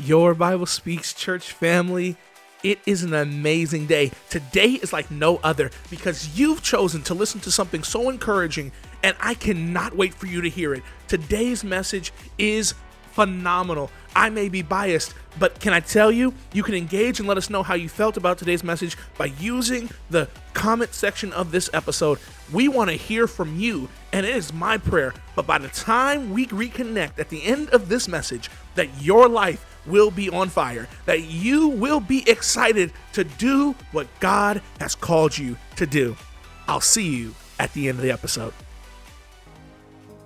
Your Bible Speaks Church family. It is an amazing day. Today is like no other because you've chosen to listen to something so encouraging, and I cannot wait for you to hear it. Today's message is phenomenal. I may be biased, but can I tell you, you can engage and let us know how you felt about today's message by using the comment section of this episode. We want to hear from you, and it is my prayer. But by the time we reconnect at the end of this message, that your life will be on fire, that you will be excited to do what God has called you to do. I'll see you at the end of the episode.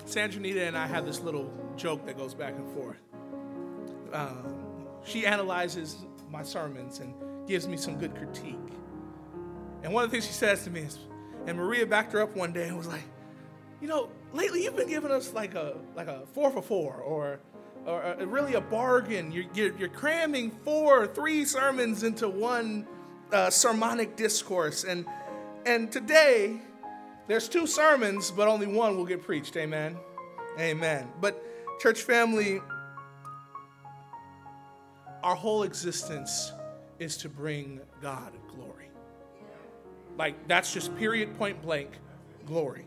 Sandranita and I have this little joke that goes back and forth. Um, she analyzes my sermons and gives me some good critique. And one of the things she says to me is, and Maria backed her up one day and was like, you know, lately you've been giving us like a like a four for four or or really a bargain. You're, you're, you're, cramming four, three sermons into one uh, sermonic discourse. And, and today, there's two sermons, but only one will get preached. Amen. Amen. But, church family, our whole existence is to bring God glory. Like, that's just period, point blank glory.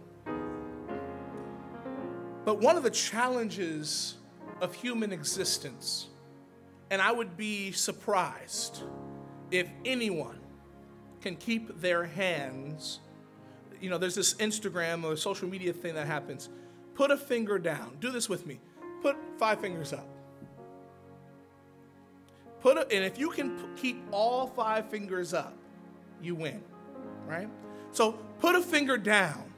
But one of the challenges of human existence. And I would be surprised if anyone can keep their hands. You know, there's this Instagram or social media thing that happens. Put a finger down. Do this with me. Put five fingers up. Put a, and if you can p- keep all five fingers up, you win, right? So put a finger down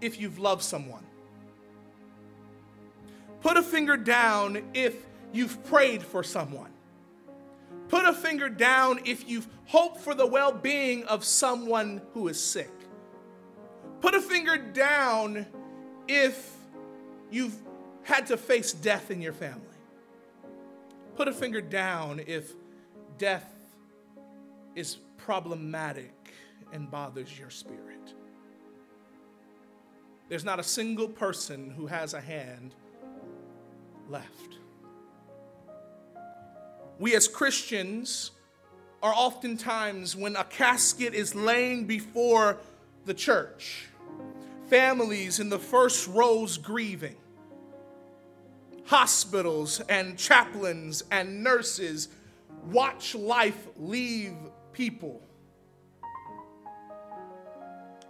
if you've loved someone. Put a finger down if you've prayed for someone. Put a finger down if you've hoped for the well being of someone who is sick. Put a finger down if you've had to face death in your family. Put a finger down if death is problematic and bothers your spirit. There's not a single person who has a hand left. We as Christians are oftentimes, when a casket is laying before the church, families in the first rows grieving, hospitals and chaplains and nurses watch life leave people.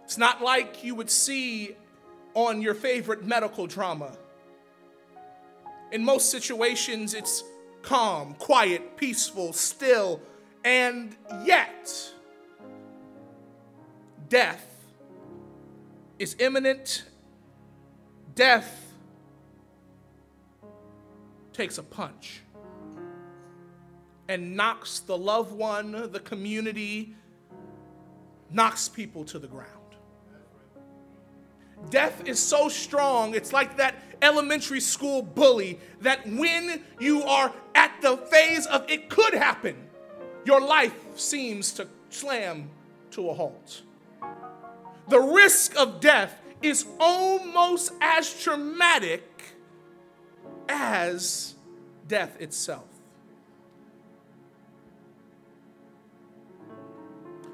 It's not like you would see on your favorite medical drama in most situations, it's calm, quiet, peaceful, still, and yet, death is imminent. Death takes a punch and knocks the loved one, the community, knocks people to the ground. Death is so strong, it's like that elementary school bully that when you are at the phase of it could happen, your life seems to slam to a halt. The risk of death is almost as traumatic as death itself.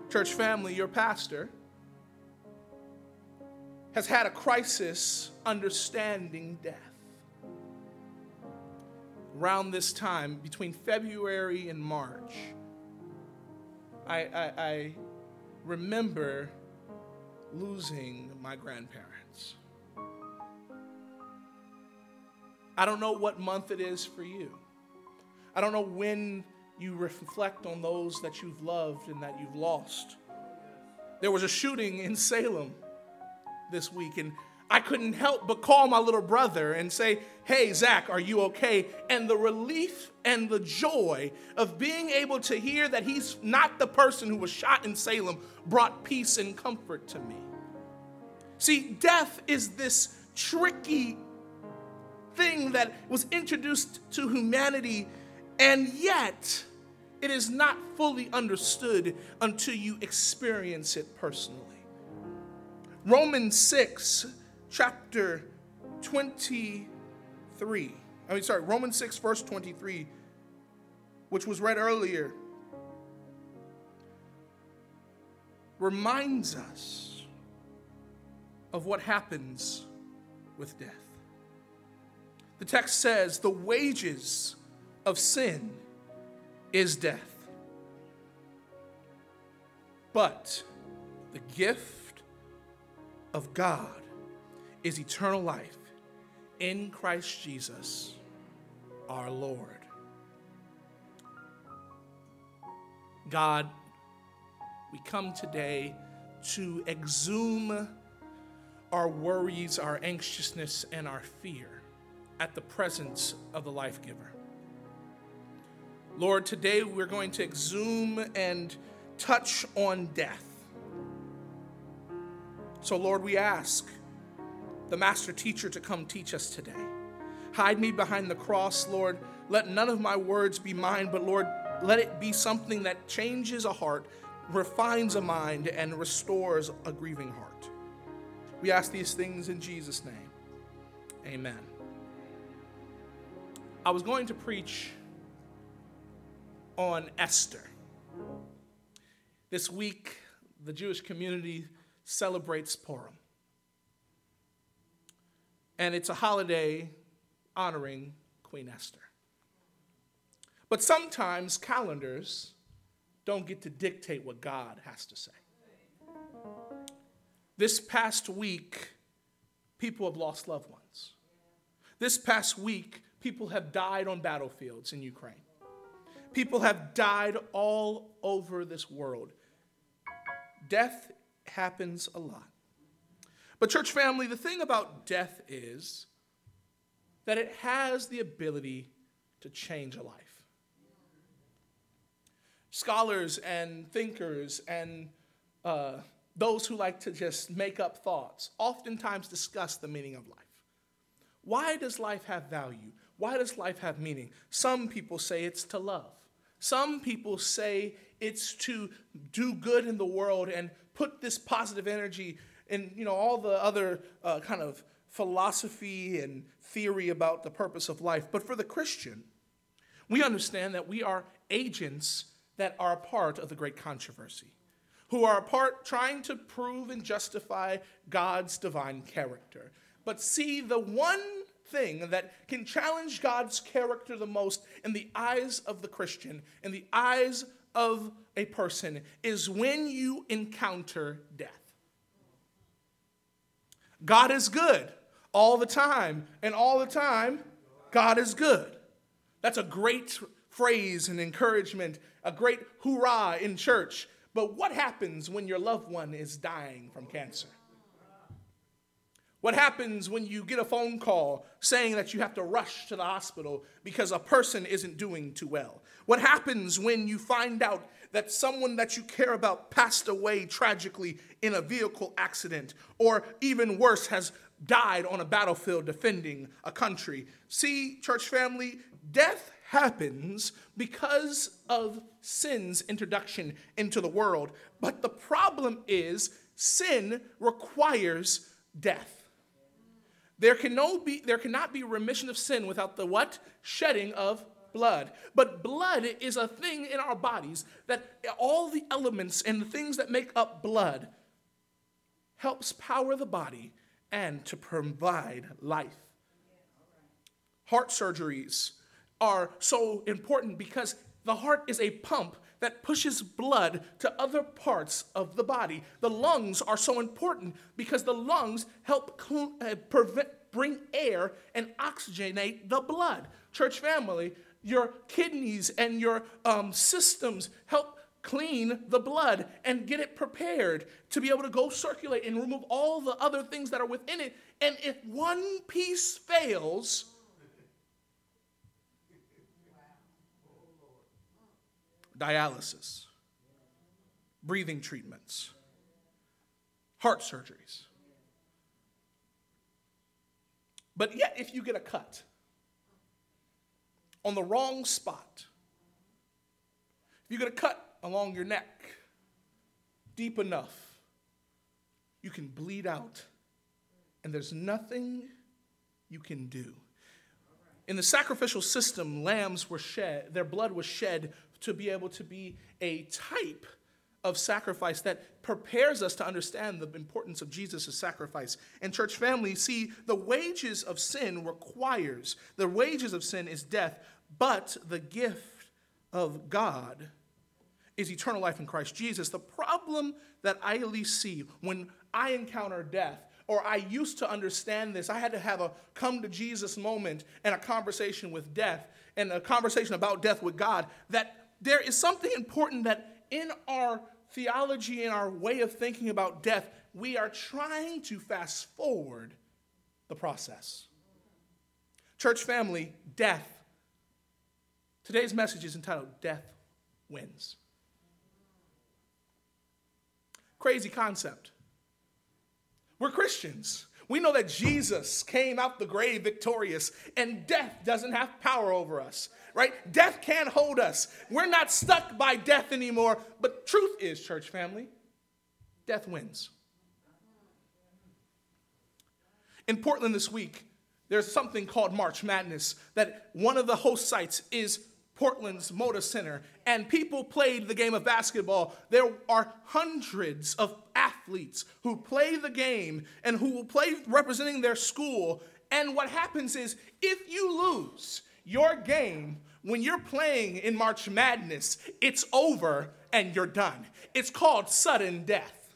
Church family, your pastor has had a crisis understanding death. Around this time, between February and March, I, I, I remember losing my grandparents. I don't know what month it is for you. I don't know when you reflect on those that you've loved and that you've lost. There was a shooting in Salem this week, and I couldn't help but call my little brother and say, Hey, Zach, are you okay? And the relief and the joy of being able to hear that he's not the person who was shot in Salem brought peace and comfort to me. See, death is this tricky thing that was introduced to humanity, and yet it is not fully understood until you experience it personally. Romans 6, chapter 23. I mean, sorry, Romans 6, verse 23 which was read earlier, reminds us of what happens with death. The text says, The wages of sin is death. But the gift of God is eternal life in Christ Jesus our Lord. God, we come today to exhume our worries, our anxiousness, and our fear at the presence of the life giver. Lord, today we're going to exhume and touch on death. So, Lord, we ask the master teacher to come teach us today. Hide me behind the cross, Lord. Let none of my words be mine, but Lord, let it be something that changes a heart, refines a mind, and restores a grieving heart. We ask these things in Jesus' name. Amen. I was going to preach on Esther. This week, the Jewish community celebrates Purim. And it's a holiday honoring Queen Esther. But sometimes calendars don't get to dictate what God has to say. This past week, people have lost loved ones. This past week, people have died on battlefields in Ukraine. People have died all over this world. Death happens a lot. But, church family, the thing about death is that it has the ability to change a life. Scholars and thinkers and uh, those who like to just make up thoughts oftentimes discuss the meaning of life. Why does life have value? Why does life have meaning? Some people say it's to love. Some people say it's to do good in the world and put this positive energy and you know all the other uh, kind of philosophy and theory about the purpose of life. But for the Christian, we understand that we are agents that are a part of the great controversy, who are a part trying to prove and justify God's divine character. But see, the one thing that can challenge God's character the most in the eyes of the Christian, in the eyes of a person, is when you encounter death. God is good all the time, and all the time, God is good. That's a great phrase and encouragement, a great hoorah in church. But what happens when your loved one is dying from cancer? What happens when you get a phone call saying that you have to rush to the hospital because a person isn't doing too well? What happens when you find out that someone that you care about passed away tragically in a vehicle accident, or even worse, has died on a battlefield defending a country? See, church family, death happens because of sin's introduction into the world. But the problem is, sin requires death. There, can no be, there cannot be remission of sin without the what? Shedding of blood. But blood is a thing in our bodies that all the elements and the things that make up blood helps power the body and to provide life. Heart surgeries are so important because the heart is a pump that pushes blood to other parts of the body. The lungs are so important because the lungs help cl- uh, prevent, bring air and oxygenate the blood. Church family, your kidneys and your um, systems help clean the blood and get it prepared to be able to go circulate and remove all the other things that are within it. And if one piece fails, dialysis, breathing treatments, heart surgeries. But yet, if you get a cut on the wrong spot, if you get a cut along your neck deep enough, you can bleed out, and there's nothing you can do. In the sacrificial system, lambs were shed, their blood was shed to be able to be a type of sacrifice that prepares us to understand the importance of Jesus' sacrifice. And church family, see, the wages of sin requires, the wages of sin is death, but the gift of God is eternal life in Christ Jesus. The problem that I at least see when I encounter death, or I used to understand this, I had to have a come to Jesus moment and a conversation with death and a conversation about death with God, that there is something important that in our theology and our way of thinking about death, we are trying to fast forward the process. Church family, death. Today's message is entitled Death Wins. Crazy concept. We're Christians. We know that Jesus came out the grave victorious, and death doesn't have power over us, right? Death can't hold us. We're not stuck by death anymore. But truth is, church family, death wins. In Portland this week, there's something called March Madness that one of the host sites is Portland's Moda Center, and people played the game of basketball. There are hundreds of athletes who play the game and who will play representing their school. And what happens is, if you lose your game when you're playing in March Madness, it's over and you're done. It's called sudden death.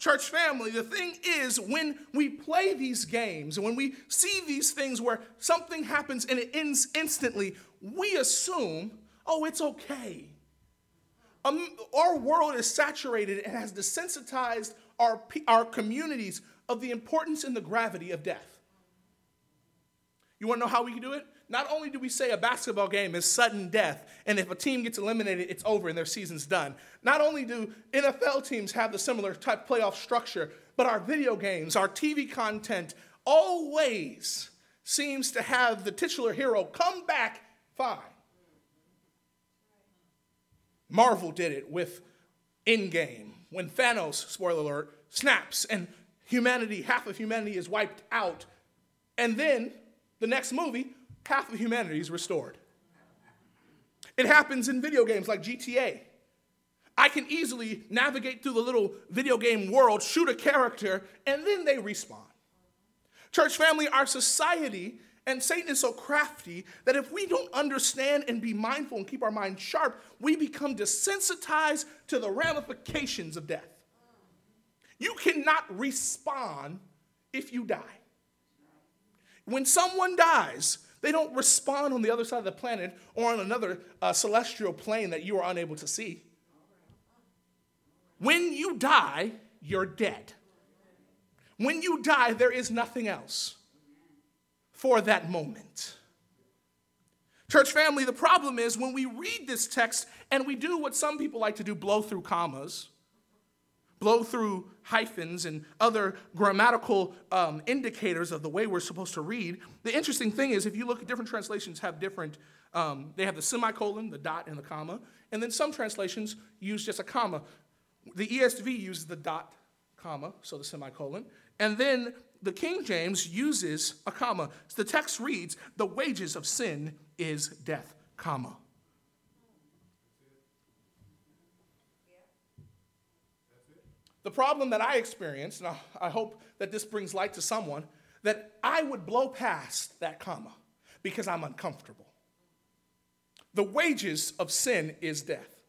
Church family, the thing is, when we play these games, and when we see these things where something happens and it ends instantly, we assume, oh, it's okay. Um, our world is saturated and has desensitized our, our communities of the importance and the gravity of death. You want to know how we can do it? Not only do we say a basketball game is sudden death, and if a team gets eliminated, it's over and their season's done. Not only do NFL teams have the similar type playoff structure, but our video games, our TV content, always seems to have the titular hero come back fine. Marvel did it with Endgame when Thanos, spoiler alert, snaps and humanity, half of humanity is wiped out. And then the next movie, half of humanity is restored. It happens in video games like GTA. I can easily navigate through the little video game world, shoot a character, and then they respawn. Church family, our society and Satan is so crafty that if we don't understand and be mindful and keep our mind sharp, we become desensitized to the ramifications of death. You cannot respawn if you die. When someone dies, they don't respawn on the other side of the planet or on another uh, celestial plane that you are unable to see. When you die, you're dead. When you die, there is nothing else for that moment. Church family, the problem is when we read this text and we do what some people like to do blow through commas, blow through hyphens and other grammatical um, indicators of the way we're supposed to read. The interesting thing is, if you look at different translations, have different. Um, they have the semicolon, the dot, and the comma, and then some translations use just a comma. The ESV uses the dot, comma, so the semicolon, and then the King James uses a comma. The text reads, "The wages of sin is death," comma. The problem that I experienced, and I hope that this brings light to someone, that I would blow past that comma because I'm uncomfortable. The wages of sin is death.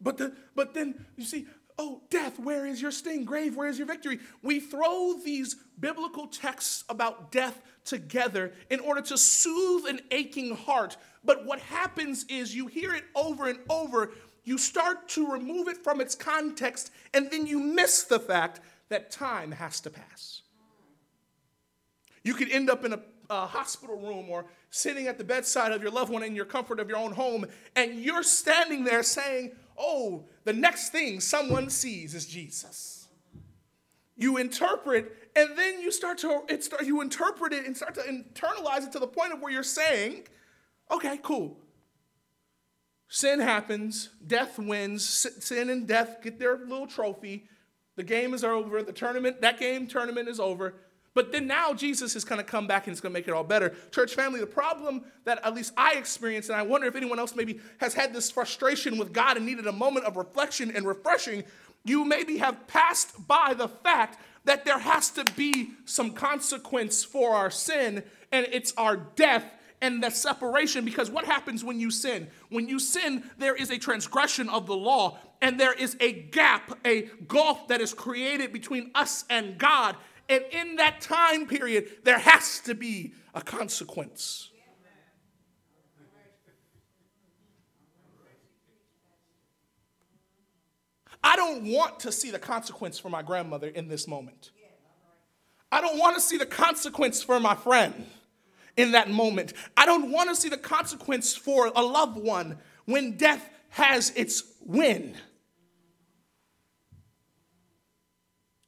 But, the, but then, you see, oh, death, where is your sting? Grave, where is your victory? We throw these biblical texts about death together in order to soothe an aching heart. But what happens is you hear it over and over you start to remove it from its context, and then you miss the fact that time has to pass. You could end up in a, a, hospital room or sitting at the bedside of your loved one in your comfort of your own home, and you're standing there saying, Oh, the next thing someone sees is Jesus. You interpret, and then you start to it start, you interpret it and start to internalize it to the point of where you're saying, Okay, cool. Sin happens, death wins, sin and death get their little trophy. The game is over, the tournament, that game tournament is over. But then now Jesus is going to come back and it's going to make it all better. Church family, the problem that at least I experienced, and I wonder if anyone else maybe has had this frustration with God and needed a moment of reflection and refreshing, you maybe have passed by the fact that there has to be some consequence for our sin, and it's our death and the separation. Because what happens when you sin? When you sin, there is a transgression of the law, and there is a gap, a gulf that is created between us and God. And in that time period, there has to be a consequence. I don't want to see the consequence for my grandmother in this moment. I don't want to see the consequence for my friend in that moment. I don't want to see the consequence for a loved one when death has its win.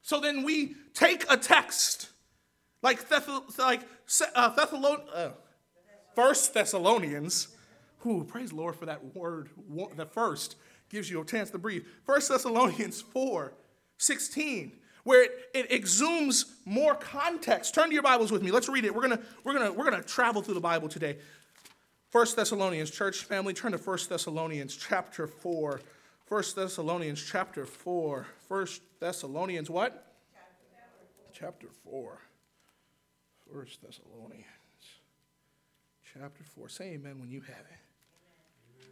So then we take a text like, Thess- like uh, Thessalon- uh, First Thessalonians. Who praise the Lord for that word. The first gives you a chance to breathe. First Thessalonians 4 16 where it, it exhumes more context. Turn to your Bibles with me. Let's read it. We're gonna, we're gonna, we're gonna travel through the Bible today. First Thessalonians, church family, turn to First Thessalonians chapter 4. First Thessalonians chapter 4. First Thessalonians what? Chapter 4. First Thessalonians chapter 4. Say amen when you have it.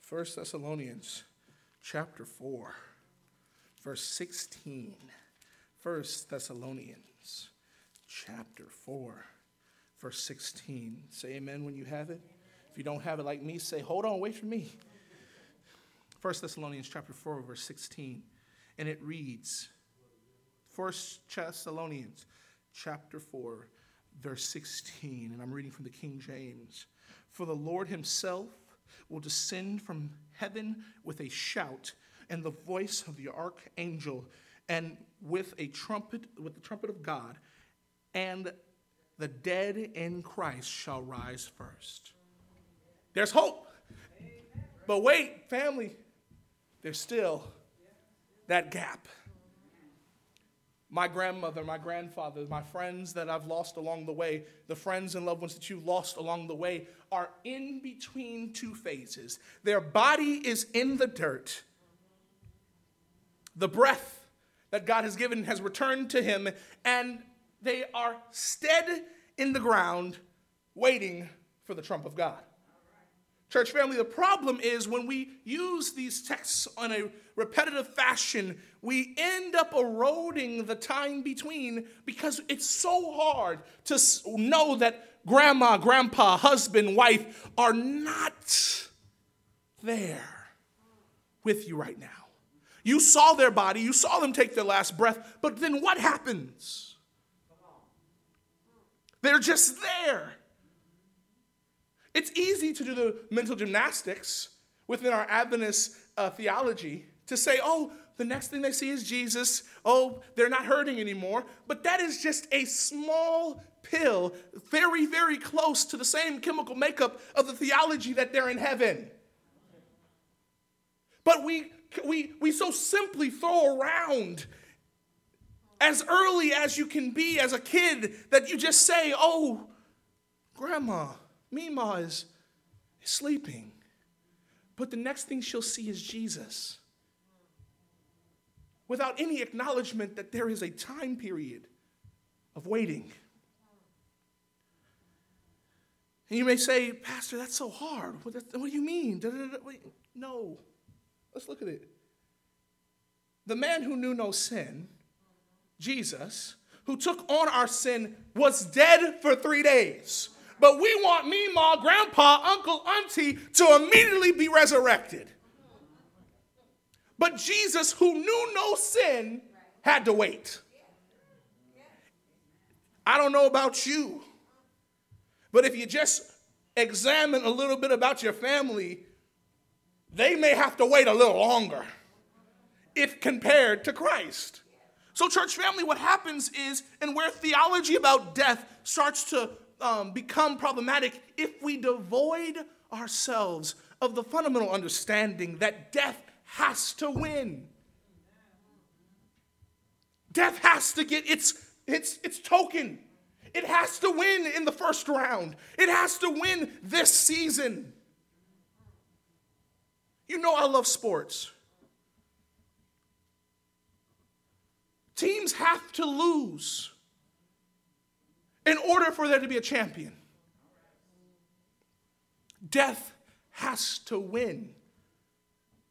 First Thessalonians chapter 4 verse 16. 1 Thessalonians chapter 4, verse 16. Say amen when you have it. If you don't have it like me, say, hold on, wait for me. 1 Thessalonians chapter 4, verse 16. And it reads, 1 Thessalonians chapter 4, verse 16. And I'm reading from the King James. For the Lord himself will descend from heaven with a shout and the voice of the archangel, and with a trumpet, with the trumpet of God, and the dead in Christ shall rise first. There's hope. But wait, family, there's still that gap. My grandmother, my grandfather, my friends that I've lost along the way, the friends and loved ones that you've lost along the way are in between two phases. Their body is in the dirt, the breath that God has given has returned to him, and they are stead in the ground, waiting for the trump of God. Church family, the problem is when we use these texts on a repetitive fashion, we end up eroding the time between because it's so hard to know that grandma, grandpa, husband, wife are not there with you right now. You saw their body, you saw them take their last breath, but then what happens? They're just there. It's easy to do the mental gymnastics within our Adventist uh, theology to say, oh, the next thing they see is Jesus. Oh, they're not hurting anymore. But that is just a small pill, very, very close to the same chemical makeup of the theology that they're in heaven. But we we, we so simply throw around as early as you can be as a kid that you just say, oh, grandma, Mima is, sleeping. But the next thing she'll see is Jesus. Without any acknowledgement that there is a time period of waiting. And you may say, Pastor, that's so hard. What, do you mean? No. Let's look at it. The man who knew no sin, Jesus, who took on our sin, was dead for three days. But we want me, ma, grandpa, uncle, auntie to immediately be resurrected. But Jesus, who knew no sin, had to wait. I don't know about you, but if you just examine a little bit about your family, they may have to wait a little longer if compared to Christ. So, church family, what happens is, and where theology about death starts to um, become problematic, if we devoid ourselves of the fundamental understanding that death has to win. Death has to get its, its, its token. It has to win in the first round. It has to win this season. You know, I love sports. Teams have to lose in order for there to be a champion. Death has to win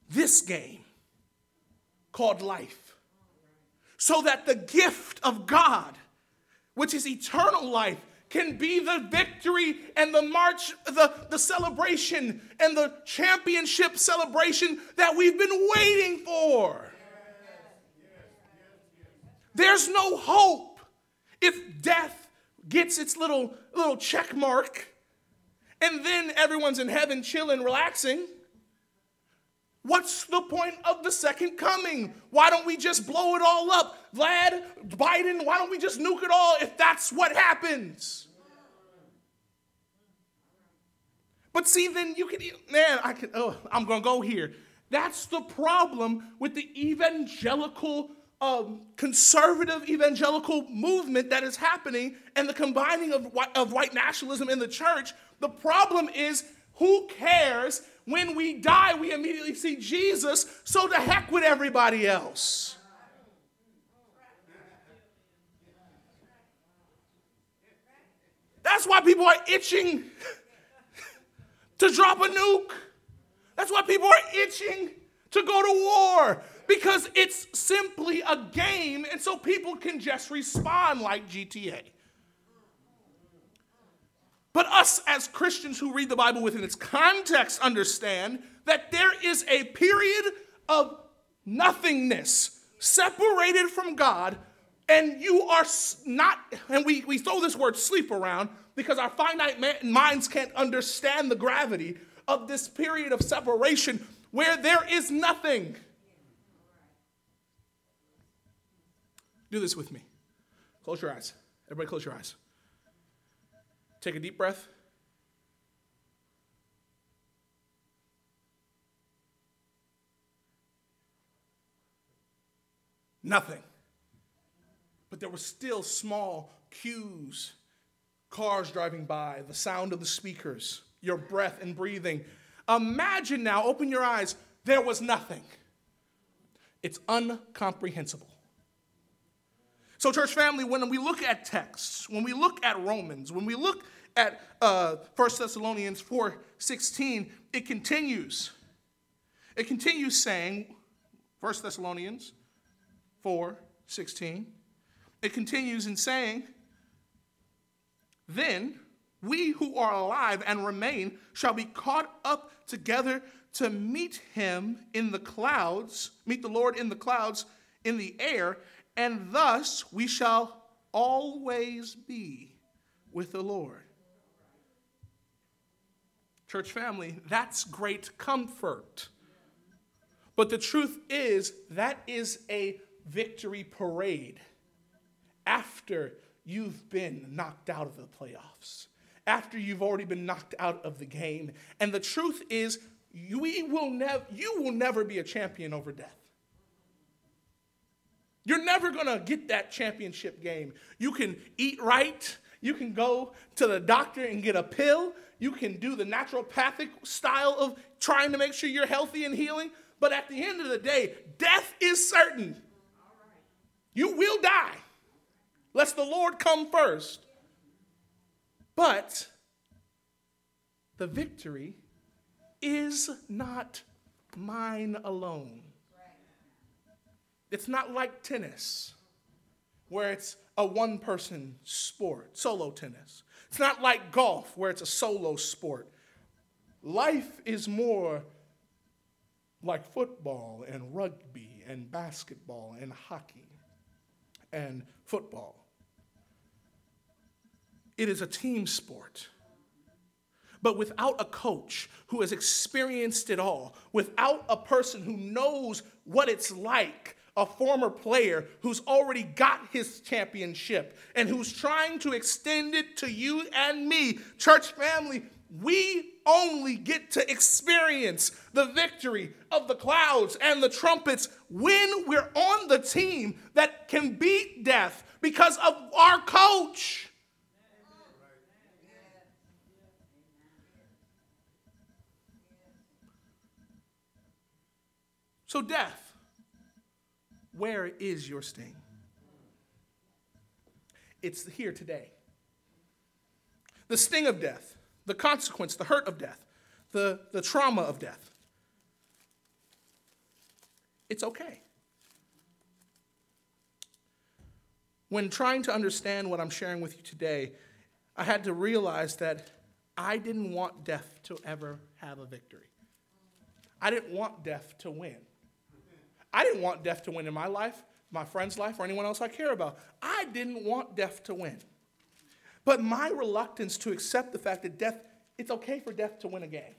this game called life so that the gift of God, which is eternal life, can be the victory and the march, the, the celebration and the championship celebration that we've been waiting for. There's no hope if death gets its little, little check mark and then everyone's in heaven chilling, relaxing. What's the point of the second coming? Why don't we just blow it all up? Vlad, Biden, why don't we just nuke it all if that's what happens? But see, then you can, man, I can, oh, I'm gonna go here. That's the problem with the evangelical, um, conservative evangelical movement that is happening and the combining of, of white nationalism in the church. The problem is, who cares when we die, we immediately see Jesus, so to heck with everybody else. That's why people are itching to drop a nuke. That's why people are itching to go to war because it's simply a game, and so people can just respawn like GTA. But us as Christians who read the Bible within its context understand that there is a period of nothingness separated from God, and you are not, and we, we throw this word sleep around because our finite minds can't understand the gravity of this period of separation where there is nothing. Do this with me. Close your eyes. Everybody, close your eyes. Take a deep breath. Nothing. But there were still small cues cars driving by, the sound of the speakers, your breath and breathing. Imagine now, open your eyes, there was nothing. It's incomprehensible. So, church family, when we look at texts, when we look at Romans, when we look at uh, 1 Thessalonians 4 16, it continues. It continues saying, 1 Thessalonians 4 16, it continues in saying, Then we who are alive and remain shall be caught up together to meet him in the clouds, meet the Lord in the clouds in the air, and thus we shall always be with the Lord. Church family, that's great comfort. But the truth is, that is a victory parade after you've been knocked out of the playoffs, after you've already been knocked out of the game. And the truth is, we will nev- you will never be a champion over death. You're never going to get that championship game. You can eat right. You can go to the doctor and get a pill. You can do the naturopathic style of trying to make sure you're healthy and healing. But at the end of the day, death is certain. You will die, lest the Lord come first. But the victory is not mine alone. It's not like tennis, where it's a one person sport, solo tennis. It's not like golf, where it's a solo sport. Life is more like football and rugby and basketball and hockey and football. It is a team sport. But without a coach who has experienced it all, without a person who knows what it's like a former player who's already got his championship and who's trying to extend it to you and me, church family, we only get to experience the victory of the clouds and the trumpets when we're on the team that can beat death because of our coach. So, death, where is your sting? It's here today. The sting of death, the consequence, the hurt of death, the, the trauma of death. It's okay. When trying to understand what I'm sharing with you today, I had to realize that I didn't want death to ever have a victory. I didn't want death to win. I didn't want death to win in my life, my friend's life, or anyone else I care about. I didn't want death to win. But my reluctance to accept the fact that death, it's okay for death to win a game.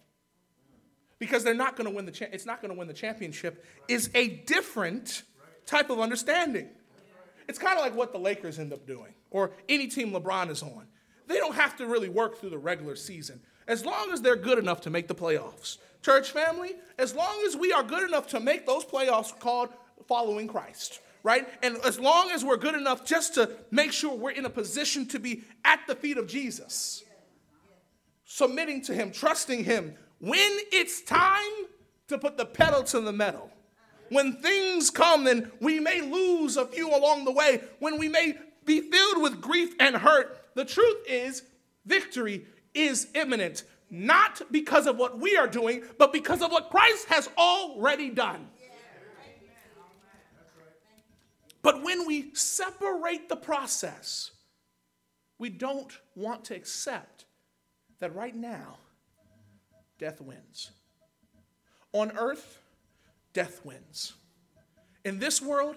Because they're not going to win the cha- it's not going to win the championship is a different type of understanding. It's kind of like what the Lakers end up doing or any team LeBron is on. They don't have to really work through the regular season as long as they're good enough to make the playoffs. Church family, as long as we are good enough to make those playoffs called following Christ, right? And as long as we're good enough just to make sure we're in a position to be at the feet of Jesus, submitting to Him, trusting Him, when it's time to put the pedal to the metal, when things come and we may lose a few along the way, when we may be filled with grief and hurt, the truth is victory is imminent not because of what we are doing, but because of what Christ has already done. But when we separate the process, we don't want to accept that right now, death wins. On earth, death wins. In this world,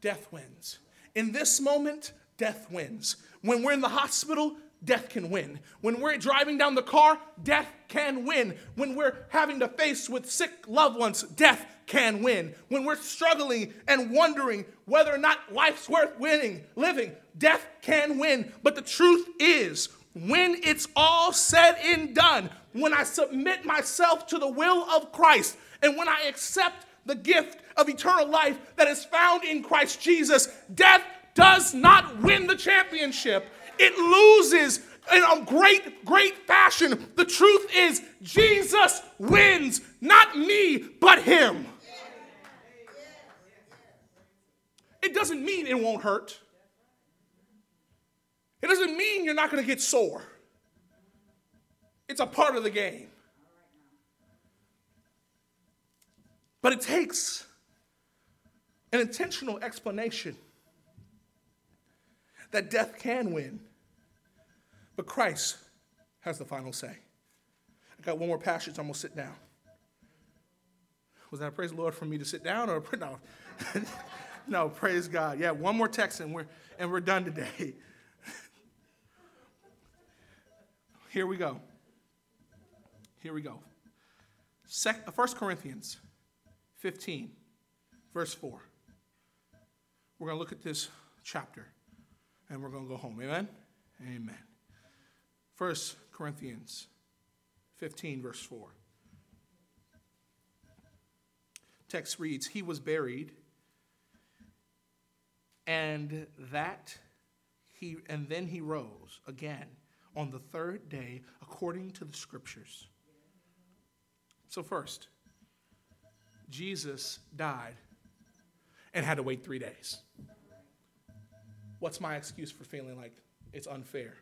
death wins. In this moment, death wins. When we're in the hospital, death can win. When we're driving down the car, death can win. When we're having to face with sick loved ones, death can win. When we're struggling and wondering whether or not life's worth winning, living, death can win. But the truth is, when it's all said and done, when I submit myself to the will of Christ, and when I accept the gift of eternal life that is found in Christ Jesus, death does not win the championship it loses in a great, great fashion. The truth is, Jesus wins, not me, but him. It doesn't mean it won't hurt. It doesn't mean you're not going to get sore. It's a part of the game. But it takes an intentional explanation that death can win. But Christ has the final say. I got one more passage, I'm going to sit down. Was that a praise the Lord for me to sit down or no? no, praise God. Yeah, one more text and we're and we're done today. Here we go. Here we go. 1 uh, Corinthians 15, verse 4. We're going to look at this chapter and we're going to go home. Amen? Amen. 1 Corinthians 15, verse 4. Text reads, He was buried, and that he and then he rose again on the third day according to the scriptures. So first, Jesus died and had to wait three days. What's my excuse for feeling like it's unfair?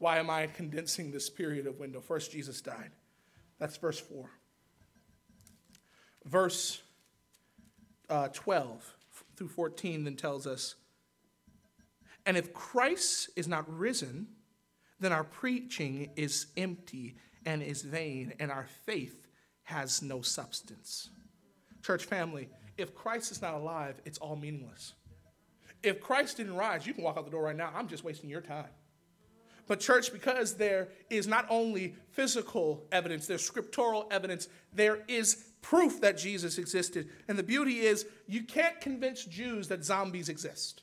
Why am I condensing this period of window? First, Jesus died. That's verse 4. Verse uh, 12 through 14 then tells us And if Christ is not risen, then our preaching is empty and is vain, and our faith has no substance. Church family, if Christ is not alive, it's all meaningless. If Christ didn't rise, you can walk out the door right now. I'm just wasting your time. But, church, because there is not only physical evidence, there's scriptural evidence, there is proof that Jesus existed. And the beauty is, you can't convince Jews that zombies exist.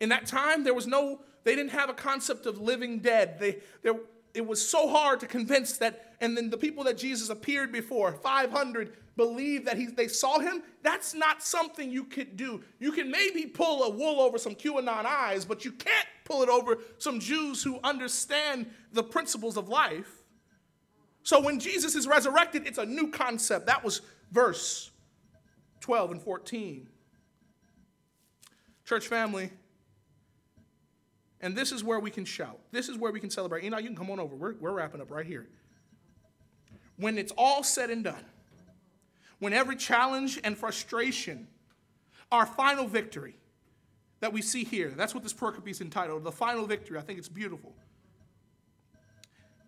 In that time, there was no, they didn't have a concept of living dead. They, there, it was so hard to convince that, and then the people that Jesus appeared before, 500, believed that he, they saw him. That's not something you could do. You can maybe pull a wool over some QAnon eyes, but you can't pull it over some Jews who understand the principles of life. So when Jesus is resurrected, it's a new concept. That was verse 12 and 14. Church family, and this is where we can shout. This is where we can celebrate. Know, you can come on over. We're, we're wrapping up right here. When it's all said and done, when every challenge and frustration, our final victory that we see here, that's what this pericope is entitled, the final victory. I think it's beautiful.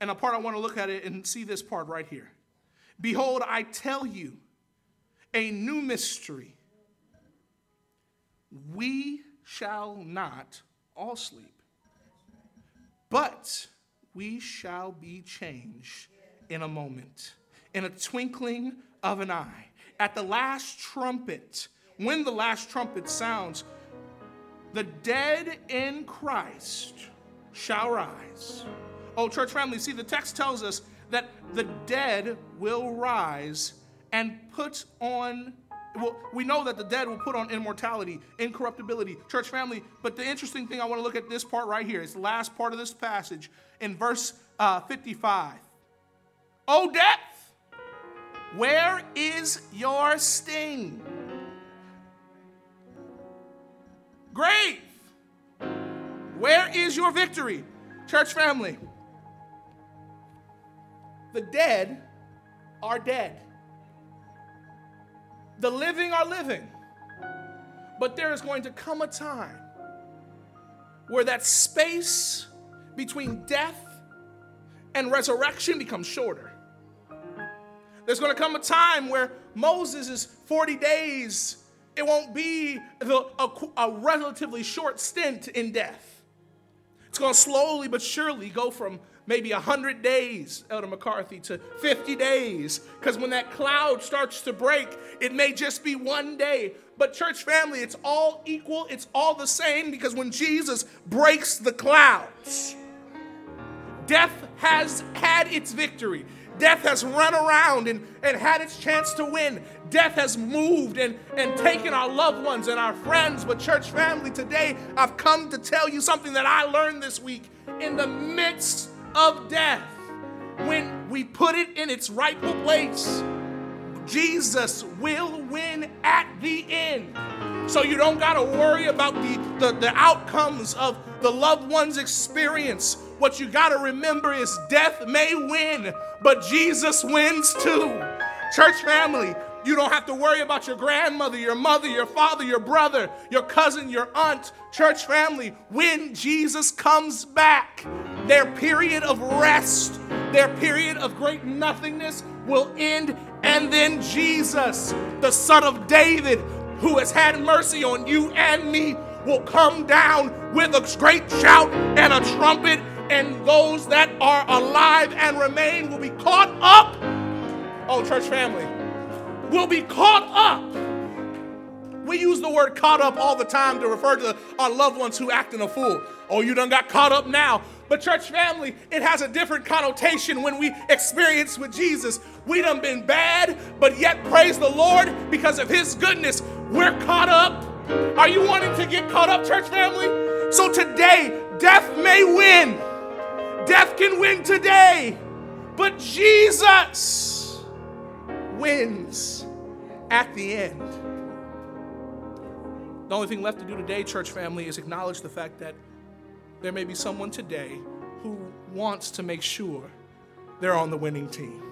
And a part I want to look at it and see this part right here. Behold, I tell you a new mystery. We shall not all sleep but we shall be changed in a moment, in a twinkling of an eye. At the last trumpet, when the last trumpet sounds, the dead in Christ shall rise. Oh, church family, see, the text tells us that the dead will rise and put on well, we know that the dead will put on immortality, incorruptibility, church family. But the interesting thing I want to look at this part right here. It's the last part of this passage in verse uh, 55. O death, where is your sting? Grave, where is your victory? Church family, the dead are dead. The living are living. But there is going to come a time where that space between death and resurrection becomes shorter. There's going to come a time where Moses is 40 days, it won't be the, a, a relatively short stint in death. It's going to slowly but surely go from maybe 100 days, Elder McCarthy, to 50 days. Because when that cloud starts to break, it may just be one day. But, church family, it's all equal, it's all the same because when Jesus breaks the clouds, death has had its victory. Death has run around and, and had its chance to win. Death has moved and, and taken our loved ones and our friends. But, church family, today I've come to tell you something that I learned this week. In the midst of death, when we put it in its rightful place, Jesus will win at the end. So you don't got to worry about the, the, the, outcomes of the loved one's experience. What you got to remember is death may win, but Jesus wins too. Church family, you don't have to worry about your grandmother, your mother, your father, your brother, your cousin, your aunt, church family. When Jesus comes back, their period of rest, their period of great nothingness will end. And then Jesus, the Son of David, who has had mercy on you and me, will come down with a great shout and a trumpet, and those that are alive and remain will be caught up. Oh, church family will be caught up. We use the word caught up all the time to refer to our loved ones who act in a fool. Oh, you done got caught up now. But church family, it has a different connotation when we experience with Jesus. We done been bad, but yet praise the Lord because of his goodness. We're caught up. Are you wanting to get caught up, church family? So today, death may win. Death can win today. But Jesus wins at the end. The only thing left to do today, church family, is acknowledge the fact that there may be someone today who wants to make sure they're on the winning team.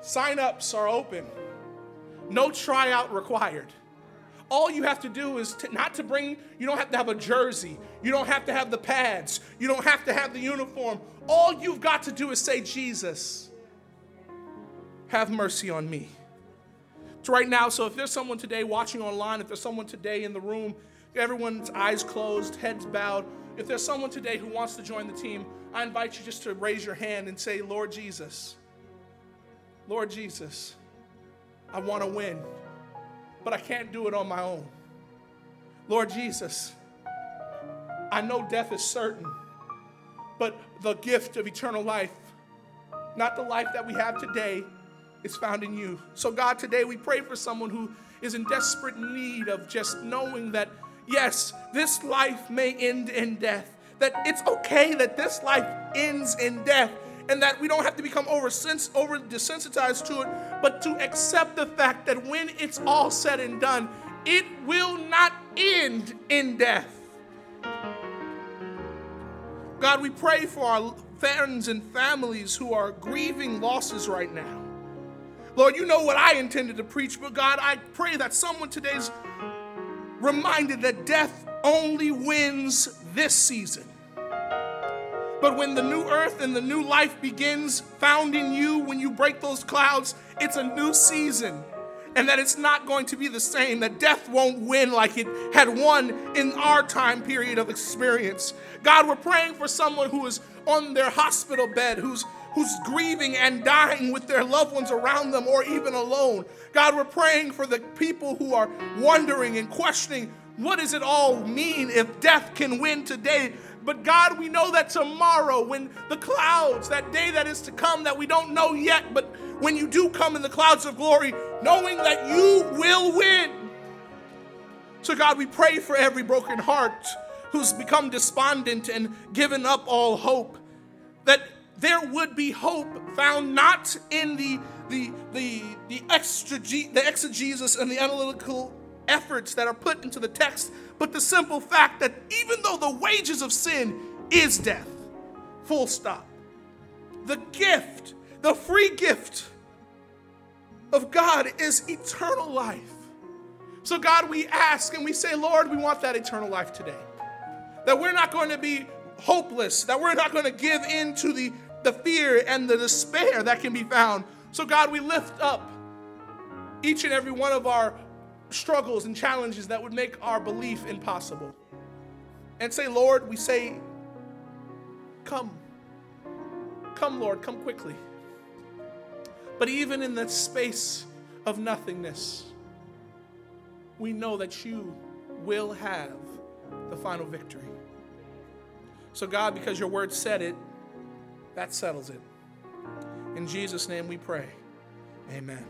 Sign ups are open, no tryout required. All you have to do is to, not to bring, you don't have to have a jersey. You don't have to have the pads. You don't have to have the uniform. All you've got to do is say, Jesus, have mercy on me. It's right now. So if there's someone today watching online, if there's someone today in the room, everyone's eyes closed, heads bowed, if there's someone today who wants to join the team, I invite you just to raise your hand and say, Lord Jesus, Lord Jesus, I want to win, but I can't do it on my own. Lord Jesus, I know death is certain, but the gift of eternal life, not the life that we have today, is found in you. So, God, today we pray for someone who is in desperate need of just knowing that, yes, this life may end in death, that it's okay that this life ends in death, and that we don't have to become over, over desensitized to it, but to accept the fact that when it's all said and done, it will not end in death. God, we pray for our friends and families who are grieving losses right now. Lord, you know what I intended to preach, but God, I pray that someone today's reminded that death only wins this season. But when the new earth and the new life begins found in you, when you break those clouds, it's a new season. And that it's not going to be the same, that death won't win like it had won in our time period of experience. God, we're praying for someone who is on their hospital bed, who's who's grieving and dying with their loved ones around them or even alone. God, we're praying for the people who are wondering and questioning what does it all mean if death can win today? But God, we know that tomorrow, when the clouds, that day that is to come that we don't know yet, but when you do come in the clouds of glory, knowing that you will win. So, God, we pray for every broken heart who's become despondent and given up all hope, that there would be hope found not in the the the the extra the exegesis and the analytical efforts that are put into the text, but the simple fact that even though the wages of sin is death, full stop, the gift, the free gift of God is eternal life. So, God, we ask and we say, Lord, we want that eternal life today. That we're not going to be hopeless, that we're not going to give in to the, the fear and the despair that can be found. So, God, we lift up each and every one of our struggles and challenges that would make our belief impossible. And say, Lord, we say, Come. Come, Lord, come quickly. But even in the space of nothingness, we know that you will have the final victory. So, God, because your word said it, that settles it. In Jesus' name we pray. Amen.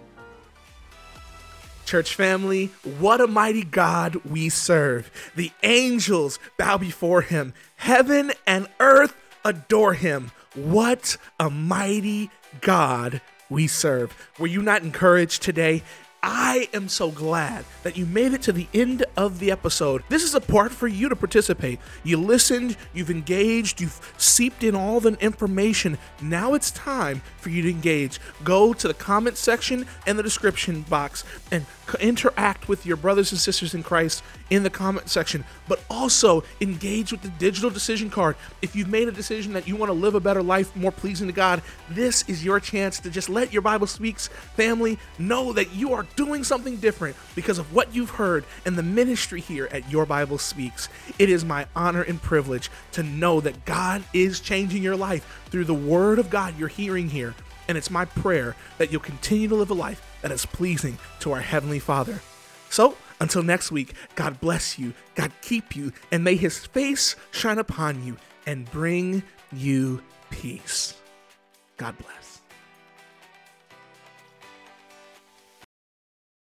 Church family, what a mighty God we serve. The angels bow before him, heaven and earth adore him. What a mighty God we serve. Were you not encouraged today? I am so glad that you made it to the end of the episode. This is a part for you to participate. You listened, you've engaged, you've seeped in all the information. Now it's time for you to engage. Go to the comment section and the description box and interact with your brothers and sisters in Christ in the comment section, but also engage with the digital decision card. If you've made a decision that you want to live a better life, more pleasing to God, this is your chance to just let your Bible Speaks family know that you are doing something different because of what you've heard and the ministry here at Your Bible Speaks. It is my honor and privilege to know that God is changing your life through the Word of God you're hearing here. And it's my prayer that you'll continue to live a life that is pleasing to our Heavenly Father. So, until next week, God bless you, God keep you, and may His face shine upon you and bring you peace. God bless.